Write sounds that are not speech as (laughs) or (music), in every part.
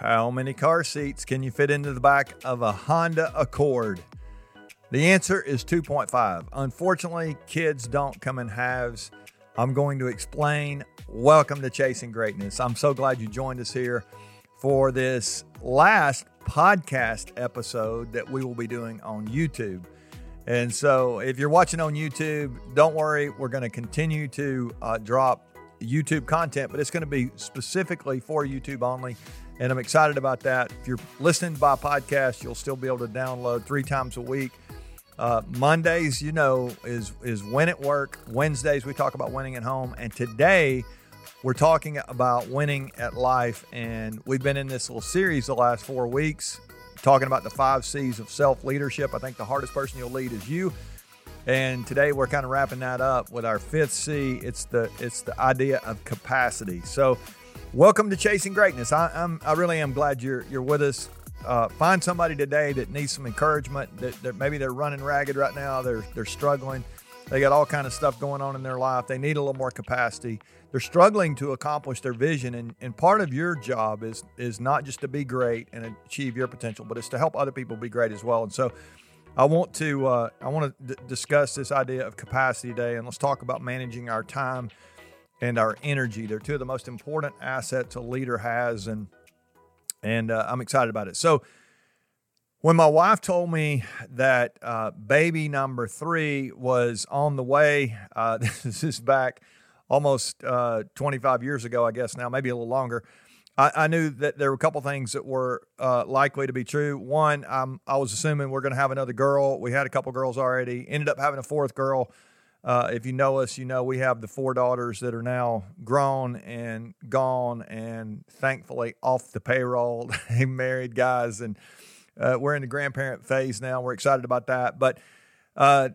How many car seats can you fit into the back of a Honda Accord? The answer is 2.5. Unfortunately, kids don't come in halves. I'm going to explain. Welcome to Chasing Greatness. I'm so glad you joined us here for this last podcast episode that we will be doing on YouTube. And so, if you're watching on YouTube, don't worry, we're going to continue to uh, drop YouTube content, but it's going to be specifically for YouTube only. And I'm excited about that. If you're listening by podcast, you'll still be able to download three times a week. Uh, Mondays, you know, is is win at work. Wednesdays we talk about winning at home, and today we're talking about winning at life. And we've been in this little series the last four weeks, talking about the five C's of self leadership. I think the hardest person you'll lead is you. And today we're kind of wrapping that up with our fifth C. It's the it's the idea of capacity. So welcome to Chasing Greatness. I, am I really am glad you're you're with us. Uh, find somebody today that needs some encouragement. That, maybe they're running ragged right now. They're they're struggling. They got all kind of stuff going on in their life. They need a little more capacity. They're struggling to accomplish their vision, and, and part of your job is is not just to be great and achieve your potential, but it's to help other people be great as well. And so, I want to uh, I want to d- discuss this idea of capacity today, and let's talk about managing our time and our energy. They're two of the most important assets a leader has, and and uh, I'm excited about it. So, when my wife told me that uh, baby number three was on the way, uh, (laughs) this is back almost uh, 25 years ago, I guess now, maybe a little longer. I, knew that there were a couple things that were uh, likely to be true. One, um, I was assuming we're going to have another girl. We had a couple girls already. Ended up having a fourth girl. Uh, if you know us, you know we have the four daughters that are now grown and gone, and thankfully off the payroll. (laughs) they married guys, and uh, we're in the grandparent phase now. We're excited about that. But uh,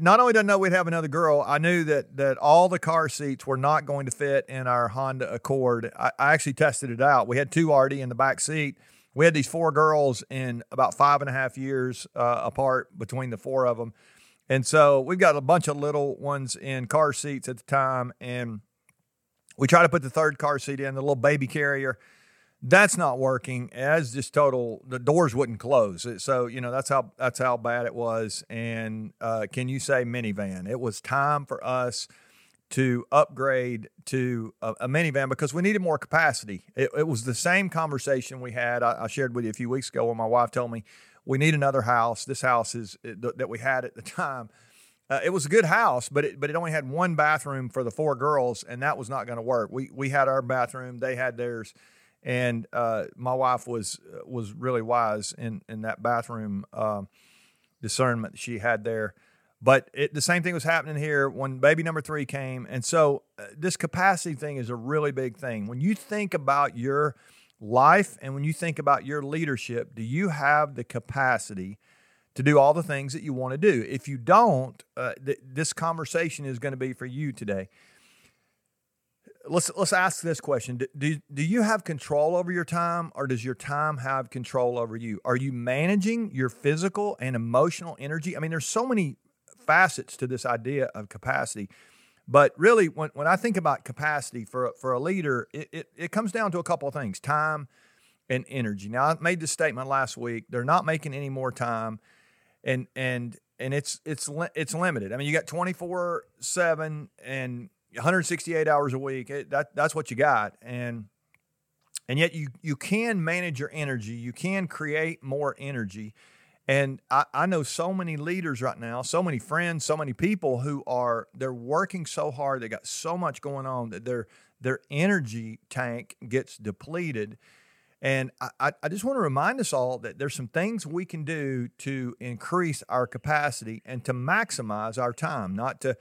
not only did I know we'd have another girl, I knew that that all the car seats were not going to fit in our Honda Accord. I, I actually tested it out. We had two already in the back seat. We had these four girls in about five and a half years uh, apart between the four of them and so we've got a bunch of little ones in car seats at the time. And we try to put the third car seat in, the little baby carrier. That's not working. As just total, the doors wouldn't close. So you know that's how that's how bad it was. And uh, can you say minivan? It was time for us to upgrade to a, a minivan because we needed more capacity. It, it, was the same conversation we had. I, I shared with you a few weeks ago when my wife told me we need another house. This house is that we had at the (laughs) time. Uh, it was a good house, but it but it only had one bathroom for the four girls, and that was not going to work. We we had our bathroom, they had theirs, and uh, my wife was was really wise in in that bathroom uh, discernment she had there. But it, the same thing was happening here when baby number three came, and so uh, this capacity thing is a really big thing. When you think about your life and when you think about your leadership, do you have the capacity to do all the things that you want to do? If you don't, uh, th- this conversation is going to be for you today. Let's let's ask this question: do, do, do you have control over your time, or does your time have control over you? Are you managing your physical and emotional energy? I mean, there's so many facets to this idea of capacity. But really, when, when I think about capacity for, for a leader, it, it, it comes down to a couple of things time and energy. Now, I made this statement last week. They're not making any more time, and and and it's it's it's limited. I mean, you got 24 7 and 168 hours a week. It, that that's what you got. And and yet you you can manage your energy. You can create more energy. And I, I, know so many leaders right now, so many friends, so many people who are they're working so hard. They got so much going on that their their energy tank gets depleted. And I, I just want to remind us all that there's some things we can do to increase our capacity and to maximize our time, not to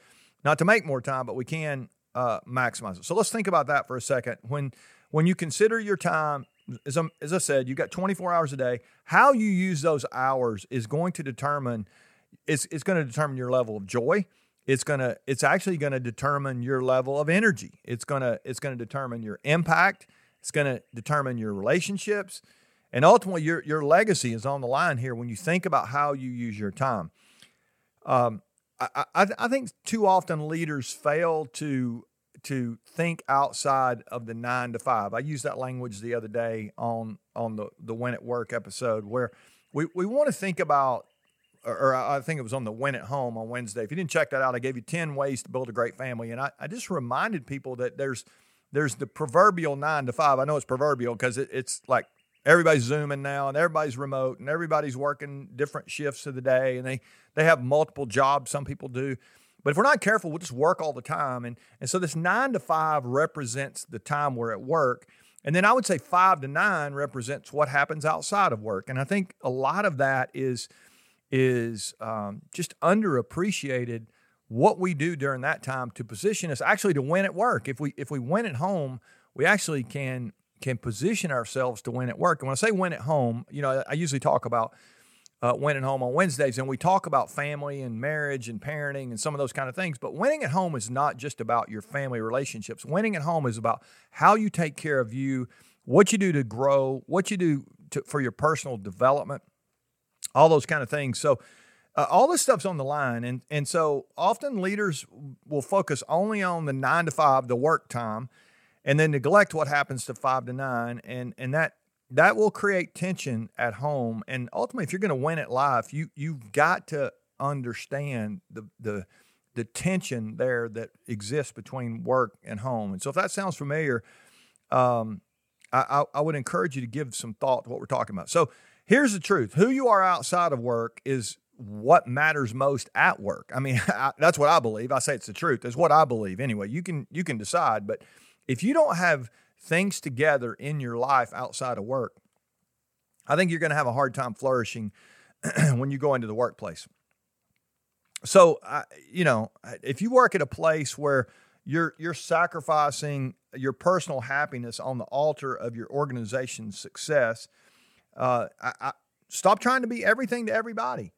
not to make more time, but we can uh, maximize it. So let's think about that for a second. When when you consider your time as, i as I said, you've got 24 hours a day. How you use those hours is going to determine it's, it's going to determine your level of joy. It's to it's actually going to determine your level of energy. It's to it's going to determine your impact. It's going to determine your relationships. And ultimately, your, your legacy is on the line here when you think about how you use your time. Um, I, I, I think too often leaders fail to to think outside of the nine to five. I used that language the other day on on the the Win at Work episode where we, we want to think about or I think it was on the Win at Home on Wednesday. If you didn't check that out, I gave you 10 ways to build a great family. And I, I just reminded people that there's there's the proverbial nine to five. I know it's proverbial because it, it's like everybody's zooming now and everybody's remote and everybody's working different shifts of the day and they they have multiple jobs some people do but if we're not careful we'll just work all the time. And and so this nine to five represents the time we're at work. And then i would say five to nine represents what happens outside of work. And i think a lot of that is is um, just underappreciated what we do during that time to position us actually to win at work. If we if we win at home we actually can can position ourselves to win at work. And when I say win at home, you know, I usually talk about uh, winning at home on Wednesdays, and we talk about family and marriage and parenting and some of those kind of things. But winning at home is not just about your family relationships. Winning at home is about how you take care of you, what you do to grow, what you do to, for your personal development, all those kind of things. So, uh, all this stuff's on the line, and and so often leaders will focus only on the nine to five, the work time, and then neglect what happens to five to nine, and and that that will create tension at home. And ultimately, if you're going to win at life, you you've got to understand the the the tension there that exists between work and home. And so, if that sounds familiar, um, I, I, would encourage you to give some thought to what we're talking about. So, here's the truth: who you are outside of work is what matters most at work. I mean, (laughs) I, that's what I believe. I say it's the truth. It's what I believe anyway. You can you can decide, but if you don't have things together in your life outside of work, I think you're going to have a hard time flourishing (clears throat) when you go into the workplace. So, you know, if you work at a place where you're you're sacrificing your personal happiness on the altar of your organization's success, uh, I, I, stop trying to be everything to everybody.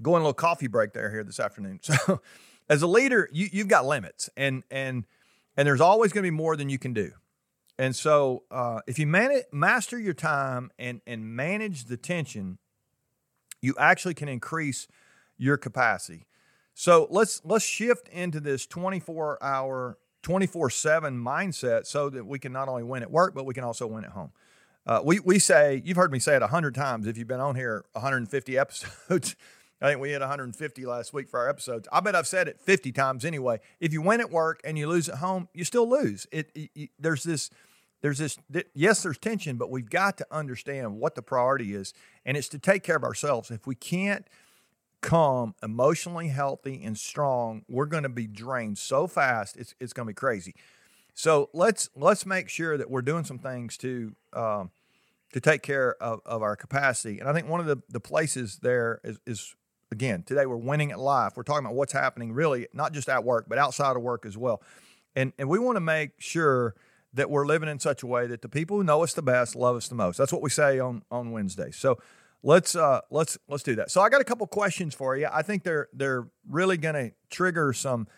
Going a little coffee break there here this afternoon. (laughs) So as a leader, you, you've got limits, and and and there's always going to be more than you can do. And so, uh, if you master your time and and manage the tension, you actually can increase your capacity. So let's let's shift into this 24 hour, 24 seven mindset, so that we can not only win at work, but we can also win at home. Uh, we we say you've heard me say it a hundred times if you've been on here 150 (laughs) episodes. I think we hit 150 last week for our episodes. I bet I've said it 50 times anyway. If you win at work and you lose at home, you still lose. It, it there's this there's this yes there's tension but we've got to understand what the priority is and it's to take care of ourselves if we can't come emotionally healthy and strong we're going to be drained so fast it's, it's going to be crazy so let's let's make sure that we're doing some things to um, to take care of, of our capacity and i think one of the, the places there is, is again, today we're winning at life. We're talking about what's happening really, not just at work, but outside of work as well. And, and we want to make sure that we're living in such a way that the people who know us the best love us the most. That's what we say on, on Wednesday. So let's uh, let's let's do that. So I got a couple questions for you. I think they're they're really going to trigger some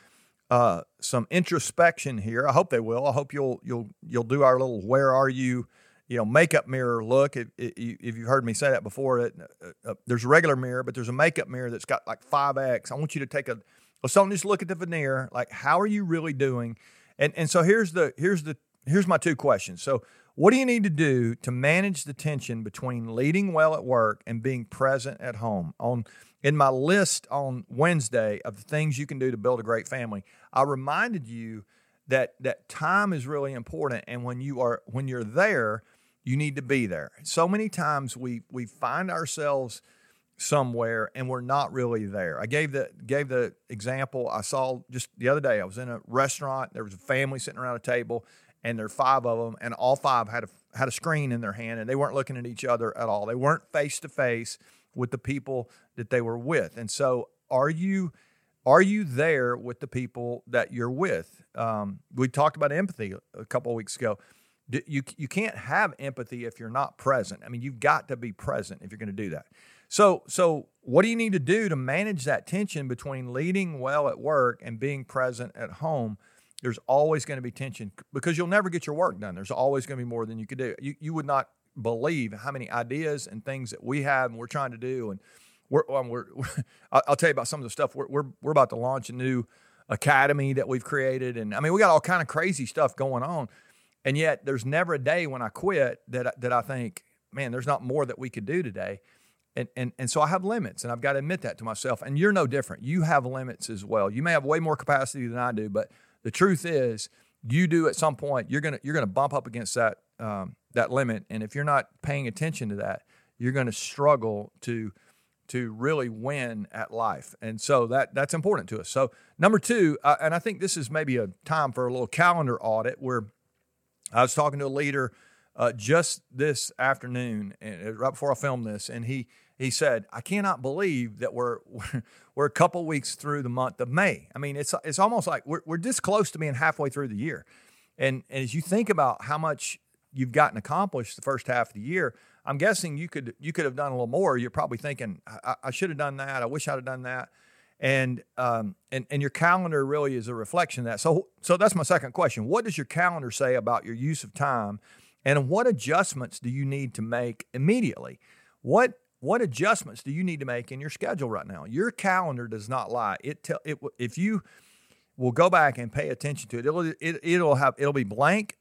uh, some introspection here. I hope they will. I hope you'll you'll you'll do our little where are you you know makeup mirror look. If, if you've heard me say that before, uh, uh, there's a regular mirror, but there's a makeup mirror that's got like five x. I want you to take a let's just look at the veneer. Like how are you really doing? And and so here's the here's the here's my two questions. So what do you need to do to manage the tension between leading well at work and being present at home? On in my list on Wednesday of the things you can do to build a great family, I reminded you that that time is really important and when you are when you're there you need to be there. So many times we we find ourselves somewhere and we're not really there. I gave the gave the example I saw just the other day. I was in a restaurant. There was a family sitting around a table, and there are five of them, and all five had a had a screen in their hand, and they weren't looking at each other at all. They weren't face to face with the people that they were with. And so, are you are you there with the people that you're with? Um, we talked about empathy a couple of weeks ago you you can't have empathy if you're not present. I mean, you've got to be present if you're going to do that. So so what do you need to do to manage that tension between leading well at work and being present at home? There's always going to be tension because you'll never get your work done. There's always going to be more than you could do. You you would not believe how many ideas and things that we have and we're trying to do and we're, we're, we're (laughs) I'll tell you about some of the stuff we're, we're, we're about to launch a new academy that we've created, and I mean, we got all kind of crazy stuff going on. And yet, there's never a day when I quit that that I think, man, there's not more that we could do today. And, and, and so I have limits, and I've got to admit that to myself. And you're no different. You have limits as well. You may have way more capacity than I do, but the truth is, you do at some point. You're gonna you're gonna bump up against that um, that limit, and if you're not paying attention to that, you're to struggle to to really win at life. And so that that's important to us. So number two, uh, and I think this is maybe a time for a little calendar audit where I was talking to a leader uh, just this afternoon, and uh, right before I filmed this, and he he said, "I cannot believe that we're (laughs) we're a couple weeks through the month of May. I mean, it's it's almost like we're we're this close to being halfway through the year." And, and as you think about how much you've gotten accomplished the first half of the year, I'm guessing you could you could have done a little more. You're probably thinking, I, I should have done that. I wish I'd have done that. And um, and and your calendar really is a reflection of that. So so that's my second question. What does your calendar say about your use of time, and what adjustments do you need to make immediately? What what adjustments do you need to make in your schedule right now? Your calendar does not lie. It tell it if you will go back and pay attention to it, it'll it, it'll have it'll be blank.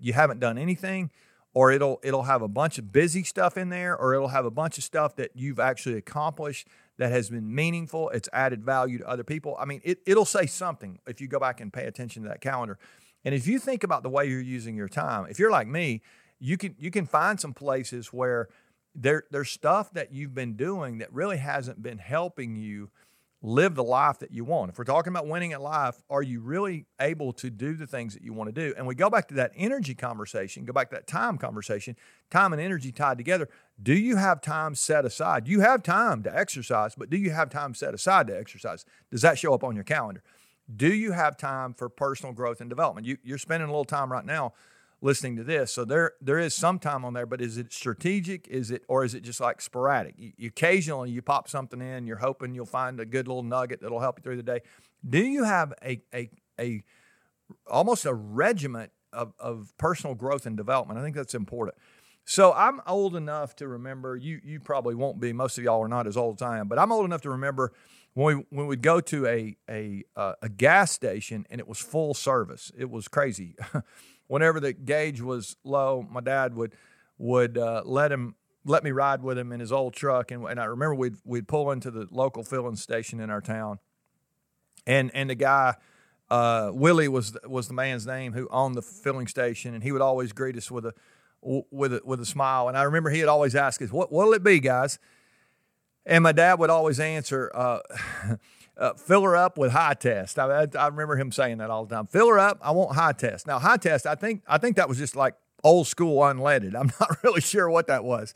You haven't done anything or it'll it'll have a bunch of busy stuff in there or it'll have a bunch of stuff that you've actually accomplished that has been meaningful it's added value to other people. I mean it, it'll say something if you go back and pay attention to that calendar. And if you think about the way you're using your time if you're like me you can you can find some places where there there's stuff that you've been doing that really hasn't been helping you live the life that you want. If we're talking about winning at life, are you really able to do the things that you want to do? And we go back to that energy conversation, go back to that time conversation, time and energy tied together. Do you have time set aside? You have time to exercise, but do you have time set aside to exercise? Does that show up on your calendar? Do you have time for personal growth and development? You, you're spending a little time right now listening to this. So there there is some time on there, but is it strategic? Is it or is it just like sporadic? You, you, occasionally you pop something in, you're hoping you'll find a good little nugget that'll help you through the day. Do you have a a a almost a regiment of, of personal growth and development? I think that's important. So I'm old enough to remember. You you probably won't be. Most of y'all are not as old as I am, but I'm old enough to remember when we when we'd go to a a uh, a gas station and it was full service. It was crazy. (laughs) whenever the gauge was low, my dad would would uh, let him let me ride with him in his old truck, and, and I remember we'd we'd pull into the local filling station in our town, and and the guy. Uh, Willie was was the man's name who owned the filling station, and he would always greet us with a with a with a smile. And I remember he would always ask us, "What what'll it be, guys?" And my dad would always answer, uh, uh, fill her up with high test. I, I, remember him saying that all the time. Fill her up. I want high test. Now high test. I think I think that was just like old school unleaded. (laughs) I'm not really sure what that was,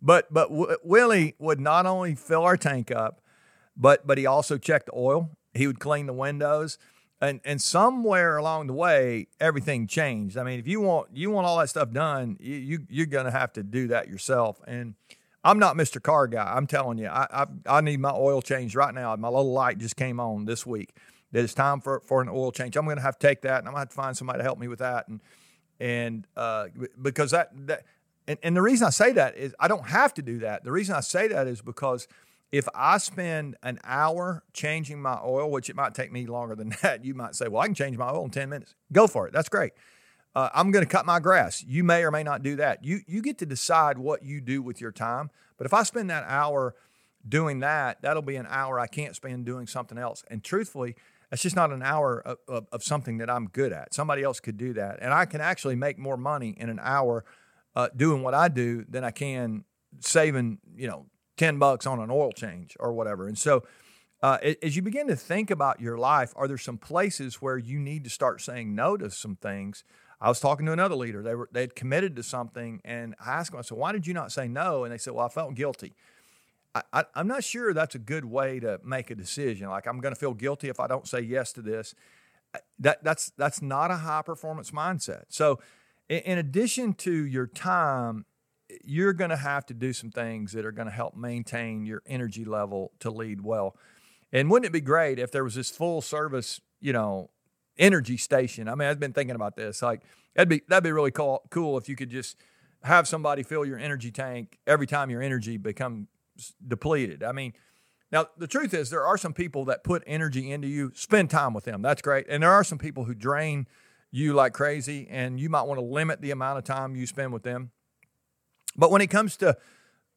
but but w- Willie would not only fill our tank up, but but he also checked the oil. He would clean the windows. And, and somewhere along the way, everything changed. I mean, if you want you want all that stuff done, you, you you're gonna have to do that yourself. And I'm not Mr. Car Guy. I'm telling you, I, I, I need my oil change right now. My little light just came on this week. That it's time for for an oil change. I'm going to have to take that, and I'm going to have to find somebody to help me with that. And and uh, because that that and, and the reason I say that is I don't have to do that. The reason I say that is because if I spend an hour changing my oil, which it might take me longer than (laughs) that, you might say, well, I can change my oil in 10 minutes. Go for it. That's great uh, I'm going to cut my grass. You may or may not do that. You you get to decide what you do with your time. But if I spend that hour doing that, that'll be an hour I can't spend doing something else. And truthfully, that's just not an hour of, of, of something that I'm good at. Somebody else could do that, and I can actually make more money in an hour uh, doing what I do than I can saving you know ten bucks on an oil change or whatever. And so. Uh, as you begin to think about your life, are there some places where you need to start saying no to some things I was talking to another leader. They were they had committed to something, and I asked them. I said, "Why did you not say no?" And they said, "Well, I felt guilty." I, am not sure that's a good way to make a decision. Like I'm going to feel guilty if I don't say yes to this. That that's that's not a high performance mindset. So, in, in addition to your time, you're going to have to do some things that are going to help maintain your energy level to lead well. And wouldn't it be great if there was this full service, you know, energy station. I mean, I've been thinking about this. Like that'd be that'd be really cool. Cool if you could just have somebody fill your energy tank every time your energy becomes depleted. I mean, Now, the truth is, there are some people that put energy into you. Spend time with them. That's great. And there are some people who drain you like crazy, and you might want to limit the amount of time you spend with them. But when it comes to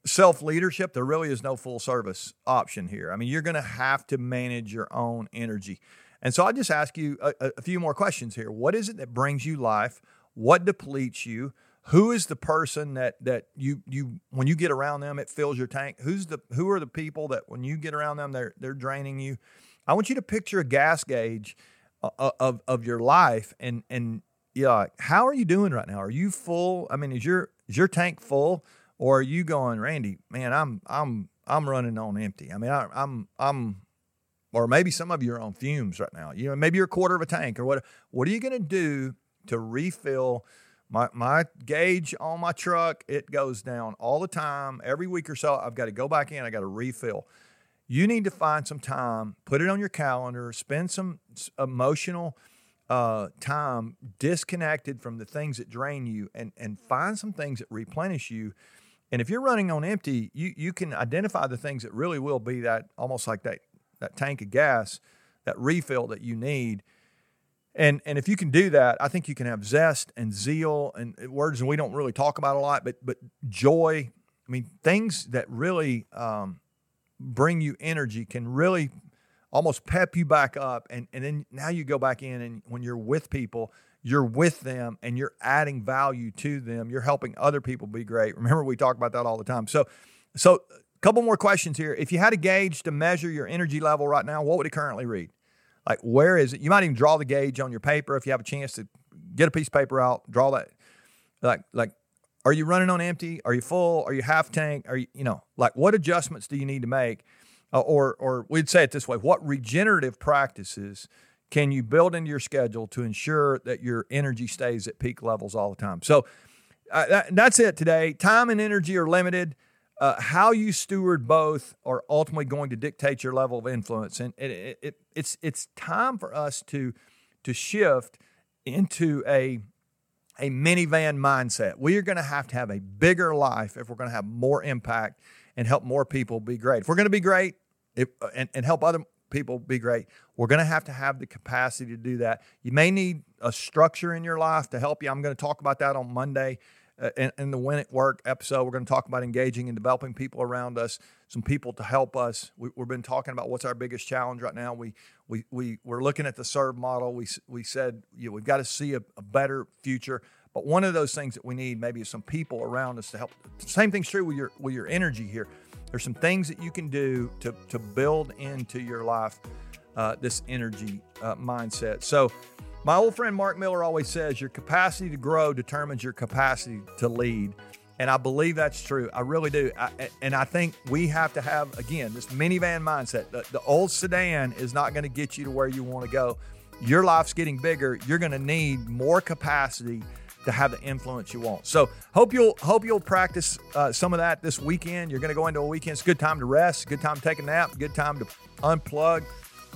self leadership, there really is no full service option here. I mean, you're going to have to manage your own energy. And so I just ask you a, a, few more questions here. What is it that brings you life? What depletes you? Who is the person that that you you when you get around them it fills your tank? Who's the who are the people that when you get around them they're they're draining you? I want you to picture a gas gauge uh, uh, of of your life and and yeah, how are you doing right now? Are you full? I mean, is your is your tank full? or are you going, Randy? Man, I'm I'm I'm running on empty. I mean, I, I'm I'm, or maybe some of you are on fumes right now. You know, maybe you're a quarter of a tank or what. What are you going to do to refill? My my gauge on my truck it goes down all the time. Every week or so, I've got to go back in. I got to refill. You need to find some time, put it on your calendar, spend some emotional uh, time disconnected from the things that drain you, and and find some things that replenish you and if you're running on empty, you you can identify the things that really will be that almost like that that tank of gas, that refill that you need. And and if you can do that, I think you can have zest and zeal and words and we don't really talk about a lot, but but joy. I mean, things that really um, bring you energy can really almost pep you back up. And and then now you go back in and when you're with people, you're with them and you're adding value to them. You're helping other people be great. Remember, we talk about that all the time. So, so couple more questions here. If you had a gauge to measure your energy level right now, what would it currently read? Like, where is it? You might even draw the gauge on your paper if you have a chance to get a piece of paper out, draw that. Like, like, are you running on empty? Are you full? Are you half tank? Are you, you know, like, what adjustments do you need to make? Uh, or, or we'd say it this way: What regenerative practices can you build into your schedule to ensure that your energy stays at peak levels all the time? So uh, that, that's it today. Time and energy are limited. Uh, how you steward both are ultimately going to dictate your level of influence, and it, it, it, it's it's time for us to to shift into a a minivan mindset. We are going to have to have a bigger life if we're going to have more impact and help more people be great. If we're going to be great if, and, and help other people be great. We're going to have to have the capacity to do that. You may need a structure in your life to help you. I'm going to talk about that on Monday. Uh, in, in, the Win at Work episode, we're going to talk about engaging and developing people around us, some people to help us. We, have been talking about what's our biggest challenge right now. We we we we're looking at the serve model. We we said you know, we've got to see a, a better future. But one of those things that we need maybe is some people around us to help. Same thing's true with your with your energy here. There's some things that you can do to, to build into your life uh, this energy uh, mindset. So, my old friend Mark Miller always says your capacity to grow determines your capacity to lead. And I believe that's true. I really do. I, and I think we have to have, again, this minivan mindset. The, the old sedan is not going to get you to where you want to go. Your life's getting bigger. You're going to need more capacity to have the influence you want. So hope you'll hope you'll practice uh, some of that this weekend. You're going to go into a weekend. It's a good time to rest. Good time to take a nap. Good time to unplug,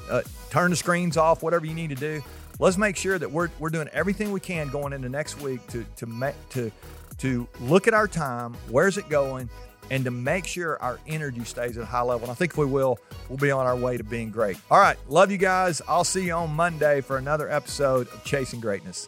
uh, turn the screens off. Whatever you need to do. Let's make sure that we're, we're doing everything we can going into next week to to to to look at our time. Where's it going? And to make sure our energy stays at a high level. And I think if we will, we'll be on our way to being great. All right. Love you guys. I'll see you on Monday for another episode of Chasing Greatness.